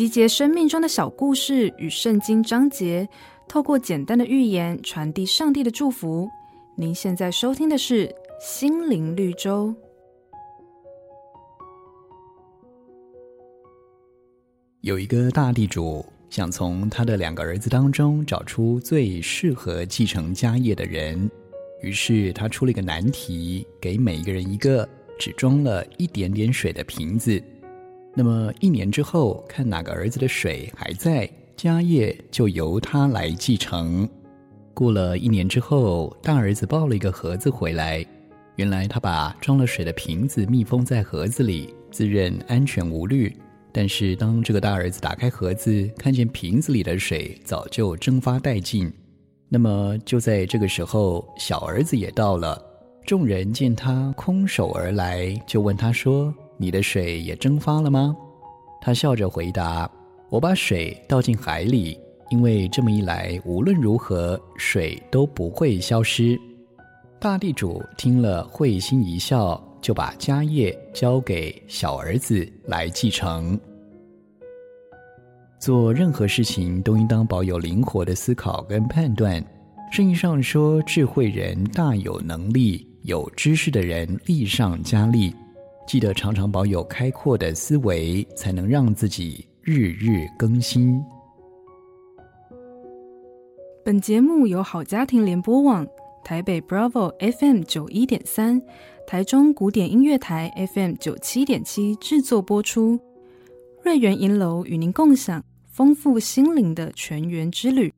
集结生命中的小故事与圣经章节，透过简单的寓言传递上帝的祝福。您现在收听的是《心灵绿洲》。有一个大地主想从他的两个儿子当中找出最适合继承家业的人，于是他出了一个难题，给每一个人一个只装了一点点水的瓶子。那么一年之后，看哪个儿子的水还在，家业就由他来继承。过了一年之后，大儿子抱了一个盒子回来，原来他把装了水的瓶子密封在盒子里，自认安全无虑。但是当这个大儿子打开盒子，看见瓶子里的水早就蒸发殆尽。那么就在这个时候，小儿子也到了。众人见他空手而来，就问他说，你的水也蒸发了吗？他笑着回答：“我把水倒进海里，因为这么一来，无论如何，水都不会消失。”大地主听了，会心一笑，就把家业交给小儿子来继承。做任何事情都应当保有灵活的思考跟判断。圣经上说：“智慧人大有能力，有知识的人力上加力。”记得常常保有开阔的思维，才能让自己日日更新。本节目由好家庭联播网、台北 Bravo FM 九一点三、台中古典音乐台 FM 九七点七制作播出。瑞源银楼与您共享丰富心灵的全员之旅。